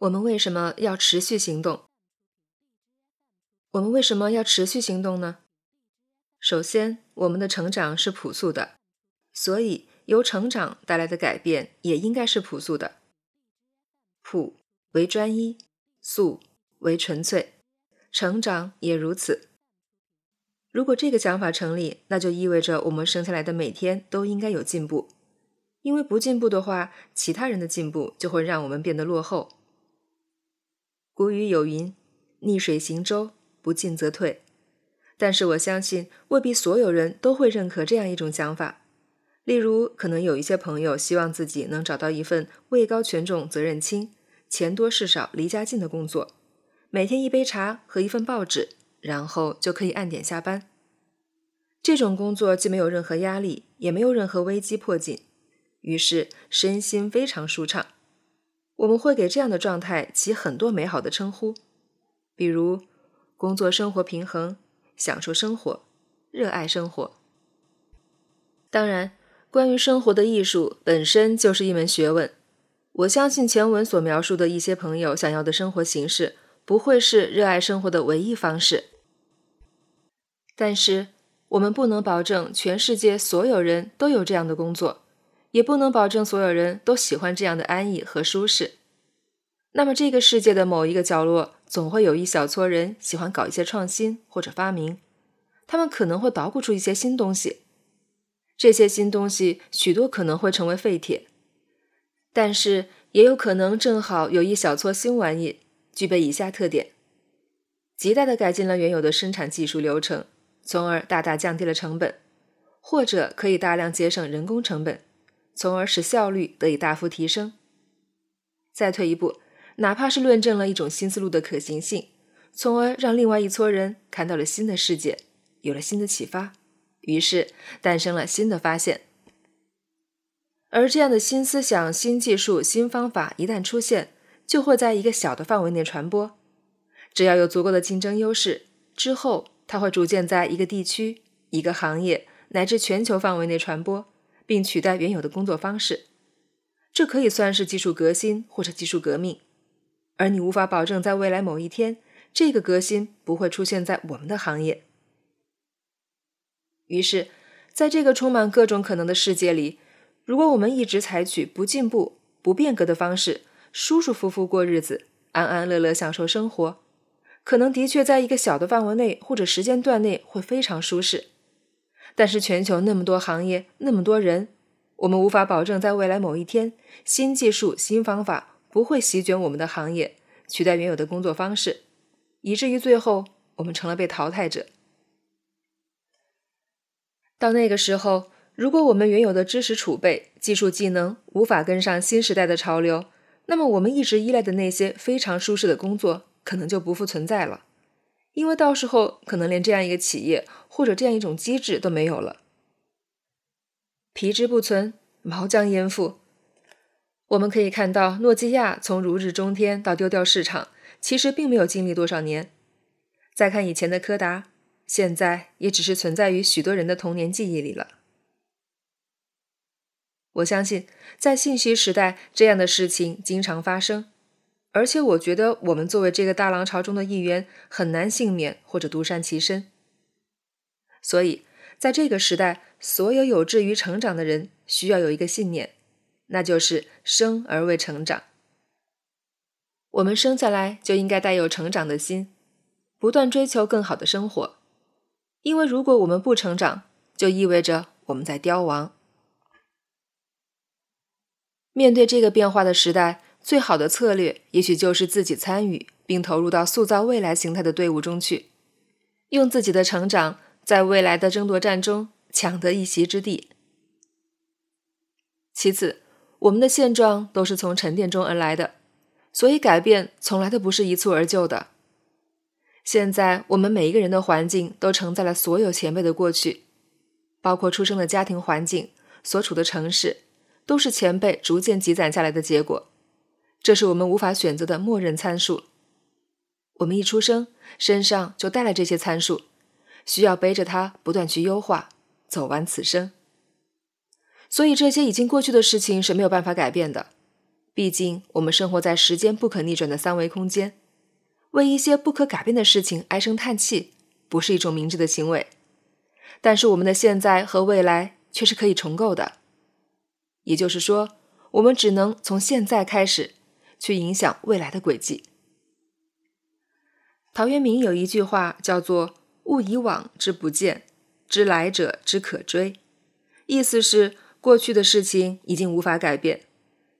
我们为什么要持续行动？我们为什么要持续行动呢？首先，我们的成长是朴素的，所以由成长带来的改变也应该是朴素的。朴为专一，素为纯粹，成长也如此。如果这个讲法成立，那就意味着我们生下来的每天都应该有进步，因为不进步的话，其他人的进步就会让我们变得落后。古语有云：“逆水行舟，不进则退。”但是我相信，未必所有人都会认可这样一种想法。例如，可能有一些朋友希望自己能找到一份位高权重、责任轻、钱多事少、离家近的工作，每天一杯茶和一份报纸，然后就可以按点下班。这种工作既没有任何压力，也没有任何危机迫近，于是身心非常舒畅。我们会给这样的状态起很多美好的称呼，比如工作生活平衡、享受生活、热爱生活。当然，关于生活的艺术本身就是一门学问。我相信前文所描述的一些朋友想要的生活形式，不会是热爱生活的唯一方式。但是，我们不能保证全世界所有人都有这样的工作。也不能保证所有人都喜欢这样的安逸和舒适。那么，这个世界的某一个角落，总会有一小撮人喜欢搞一些创新或者发明。他们可能会捣鼓出一些新东西，这些新东西许多可能会成为废铁，但是也有可能正好有一小撮新玩意，具备以下特点：极大的改进了原有的生产技术流程，从而大大降低了成本，或者可以大量节省人工成本。从而使效率得以大幅提升。再退一步，哪怕是论证了一种新思路的可行性，从而让另外一撮人看到了新的世界，有了新的启发，于是诞生了新的发现。而这样的新思想、新技术、新方法一旦出现，就会在一个小的范围内传播。只要有足够的竞争优势，之后它会逐渐在一个地区、一个行业乃至全球范围内传播。并取代原有的工作方式，这可以算是技术革新或者技术革命。而你无法保证在未来某一天，这个革新不会出现在我们的行业。于是，在这个充满各种可能的世界里，如果我们一直采取不进步、不变革的方式，舒舒服服过日子，安安乐乐享受生活，可能的确在一个小的范围内或者时间段内会非常舒适。但是全球那么多行业，那么多人，我们无法保证在未来某一天，新技术、新方法不会席卷我们的行业，取代原有的工作方式，以至于最后我们成了被淘汰者。到那个时候，如果我们原有的知识储备、技术技能无法跟上新时代的潮流，那么我们一直依赖的那些非常舒适的工作，可能就不复存在了。因为到时候可能连这样一个企业或者这样一种机制都没有了，皮之不存，毛将焉附？我们可以看到，诺基亚从如日中天到丢掉市场，其实并没有经历多少年。再看以前的柯达，现在也只是存在于许多人的童年记忆里了。我相信，在信息时代，这样的事情经常发生。而且我觉得，我们作为这个大浪潮中的一员，很难幸免或者独善其身。所以，在这个时代，所有有志于成长的人，需要有一个信念，那就是生而为成长。我们生下来就应该带有成长的心，不断追求更好的生活。因为如果我们不成长，就意味着我们在凋亡。面对这个变化的时代。最好的策略，也许就是自己参与并投入到塑造未来形态的队伍中去，用自己的成长在未来的争夺战中抢得一席之地。其次，我们的现状都是从沉淀中而来的，所以改变从来都不是一蹴而就的。现在，我们每一个人的环境都承载了所有前辈的过去，包括出生的家庭环境、所处的城市，都是前辈逐渐积攒下来的结果。这是我们无法选择的默认参数。我们一出生，身上就带了这些参数，需要背着它不断去优化，走完此生。所以，这些已经过去的事情是没有办法改变的。毕竟我们生活在时间不可逆转的三维空间，为一些不可改变的事情唉声叹气，不是一种明智的行为。但是我们的现在和未来却是可以重构的，也就是说，我们只能从现在开始去影响未来的轨迹。陶渊明有一句话叫做“勿以往之不谏，知来者之可追”，意思是过去的事情已经无法改变，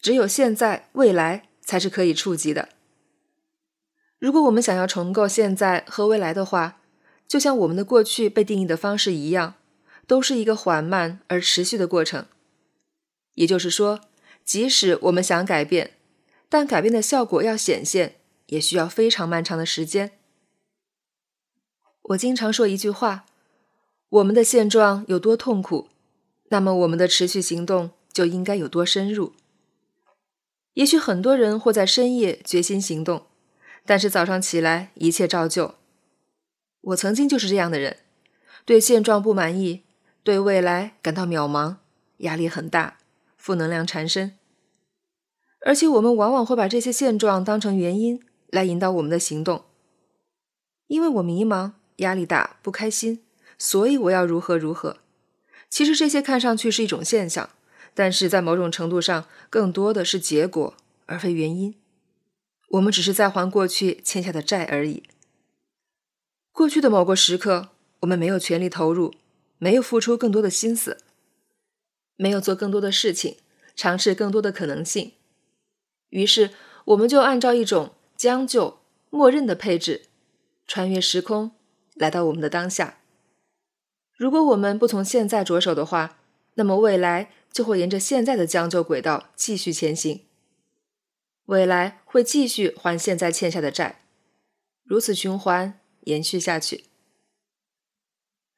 只有现在、未来才是可以触及的。如果我们想要重构现在和未来的话，就像我们的过去被定义的方式一样，都是一个缓慢而持续的过程。也就是说，即使我们想改变，但改变的效果要显现，也需要非常漫长的时间。我经常说一句话：我们的现状有多痛苦，那么我们的持续行动就应该有多深入。也许很多人会在深夜决心行动，但是早上起来一切照旧。我曾经就是这样的人，对现状不满意，对未来感到渺茫，压力很大，负能量缠身。而且我们往往会把这些现状当成原因来引导我们的行动。因为我迷茫、压力大、不开心，所以我要如何如何。其实这些看上去是一种现象，但是在某种程度上，更多的是结果而非原因。我们只是在还过去欠下的债而已。过去的某个时刻，我们没有全力投入，没有付出更多的心思，没有做更多的事情，尝试更多的可能性，于是我们就按照一种将就、默认的配置，穿越时空，来到我们的当下。如果我们不从现在着手的话，那么未来就会沿着现在的将就轨道继续前行，未来会继续还现在欠下的债，如此循环。延续下去。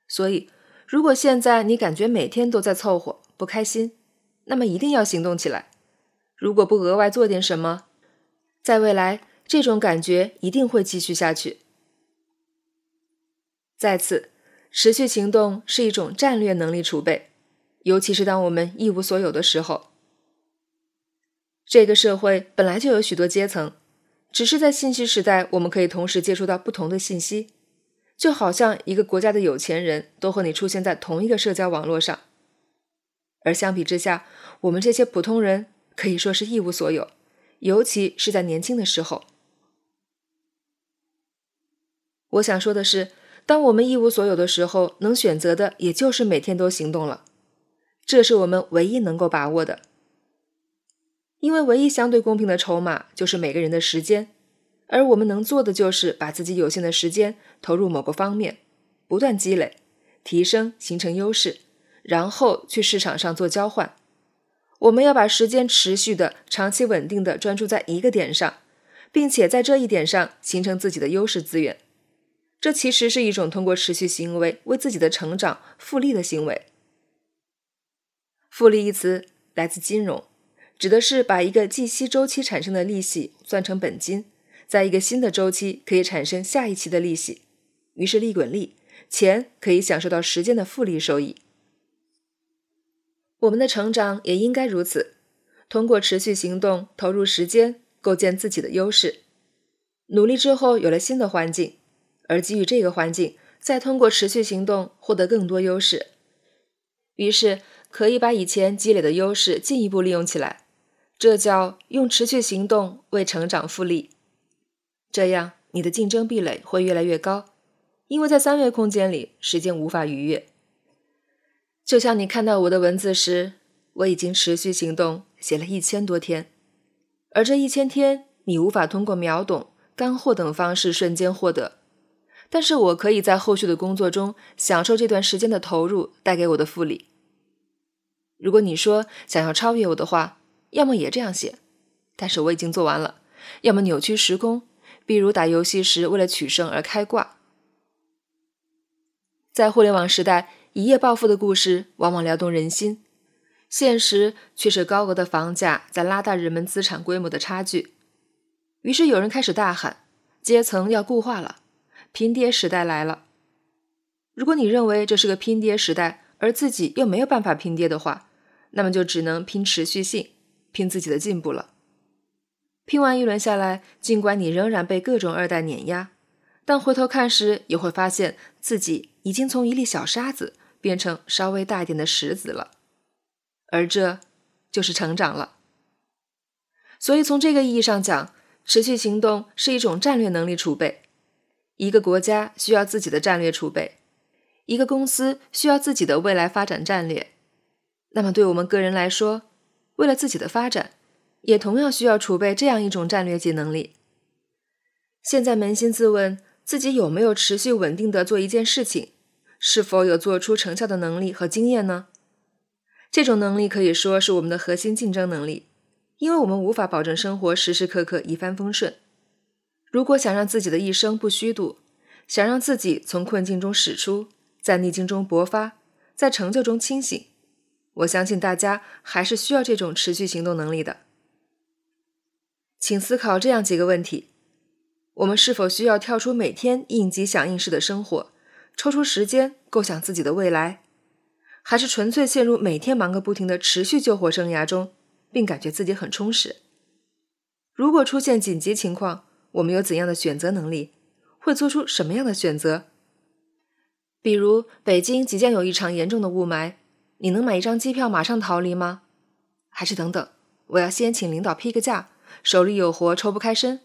所以，如果现在你感觉每天都在凑合，不开心，那么一定要行动起来。如果不额外做点什么，在未来这种感觉一定会继续下去。再次，持续行动是一种战略能力储备，尤其是当我们一无所有的时候。这个社会本来就有许多阶层。只是在信息时代，我们可以同时接触到不同的信息，就好像一个国家的有钱人都和你出现在同一个社交网络上。而相比之下，我们这些普通人可以说是一无所有，尤其是在年轻的时候。我想说的是，当我们一无所有的时候，能选择的也就是每天都行动了，这是我们唯一能够把握的。因为唯一相对公平的筹码就是每个人的时间，而我们能做的就是把自己有限的时间投入某个方面，不断积累、提升，形成优势，然后去市场上做交换。我们要把时间持续的、长期稳定的专注在一个点上，并且在这一点上形成自己的优势资源。这其实是一种通过持续行为为自己的成长复利的行为。复利一词来自金融。指的是把一个计息周期产生的利息算成本金，在一个新的周期可以产生下一期的利息，于是利滚利，钱可以享受到时间的复利收益。我们的成长也应该如此，通过持续行动、投入时间，构建自己的优势。努力之后有了新的环境，而基于这个环境，再通过持续行动获得更多优势，于是可以把以前积累的优势进一步利用起来。这叫用持续行动为成长复利，这样你的竞争壁垒会越来越高，因为在三维空间里，时间无法逾越。就像你看到我的文字时，我已经持续行动写了一千多天，而这一千天你无法通过秒懂、干货等方式瞬间获得，但是我可以在后续的工作中享受这段时间的投入带给我的复利。如果你说想要超越我的话，要么也这样写，但是我已经做完了；要么扭曲时空，比如打游戏时为了取胜而开挂。在互联网时代，一夜暴富的故事往往撩动人心，现实却是高额的房价在拉大人们资产规模的差距。于是有人开始大喊：“阶层要固化了，拼爹时代来了！”如果你认为这是个拼爹时代，而自己又没有办法拼爹的话，那么就只能拼持续性。拼自己的进步了。拼完一轮下来，尽管你仍然被各种二代碾压，但回头看时，也会发现自己已经从一粒小沙子变成稍微大一点的石子了，而这就是成长了。所以，从这个意义上讲，持续行动是一种战略能力储备。一个国家需要自己的战略储备，一个公司需要自己的未来发展战略。那么，对我们个人来说，为了自己的发展，也同样需要储备这样一种战略级能力。现在扪心自问，自己有没有持续稳定的做一件事情，是否有做出成效的能力和经验呢？这种能力可以说是我们的核心竞争能力。因为我们无法保证生活时时刻刻一帆风顺。如果想让自己的一生不虚度，想让自己从困境中驶出，在逆境中勃发，在成就中清醒，我相信大家还是需要这种持续行动能力的。请思考这样几个问题：我们是否需要跳出每天应急响应式的生活，抽出时间构想自己的未来，还是纯粹陷入每天忙个不停的持续救火生涯中？并感觉自己很充实。如果出现紧急情况，我们有怎样的选择能力？会做出什么样的选择？比如北京即将有一场严重的雾霾，你能买一张机票马上逃离吗？还是等等，我要先请领导批个假，手里有活抽不开身？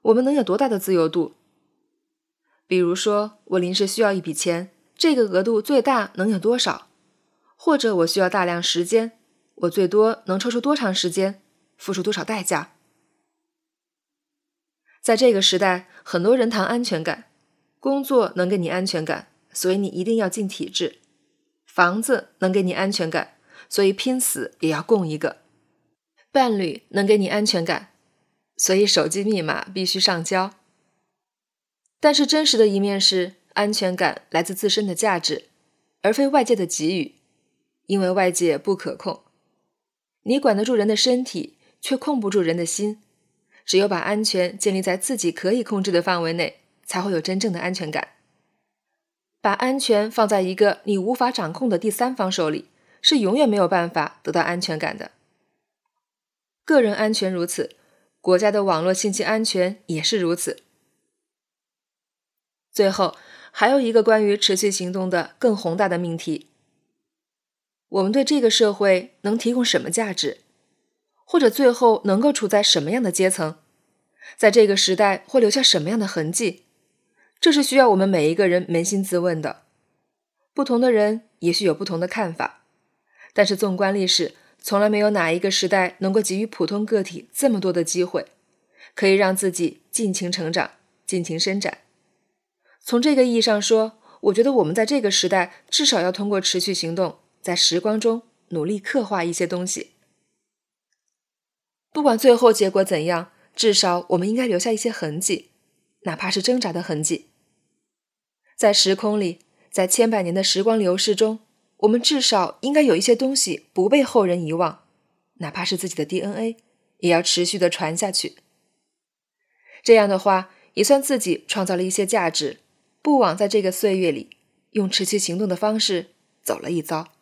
我们能有多大的自由度？比如说，我临时需要一笔钱，这个额度最大能有多少？或者我需要大量时间？我最多能抽出多长时间，付出多少代价？在这个时代，很多人谈安全感，工作能给你安全感，所以你一定要进体制；房子能给你安全感，所以拼死也要供一个；伴侣能给你安全感，所以手机密码必须上交。但是真实的一面是，安全感来自自身的价值，而非外界的给予，因为外界不可控。你管得住人的身体，却控不住人的心。只有把安全建立在自己可以控制的范围内，才会有真正的安全感。把安全放在一个你无法掌控的第三方手里，是永远没有办法得到安全感的。个人安全如此，国家的网络信息安全也是如此。最后，还有一个关于持续行动的更宏大的命题。我们对这个社会能提供什么价值，或者最后能够处在什么样的阶层，在这个时代会留下什么样的痕迹？这是需要我们每一个人扪心自问的。不同的人也许有不同的看法，但是纵观历史，从来没有哪一个时代能够给予普通个体这么多的机会，可以让自己尽情成长、尽情伸展。从这个意义上说，我觉得我们在这个时代至少要通过持续行动。在时光中努力刻画一些东西，不管最后结果怎样，至少我们应该留下一些痕迹，哪怕是挣扎的痕迹。在时空里，在千百年的时光流逝中，我们至少应该有一些东西不被后人遗忘，哪怕是自己的 DNA，也要持续的传下去。这样的话，也算自己创造了一些价值，不枉在这个岁月里用持续行动的方式走了一遭。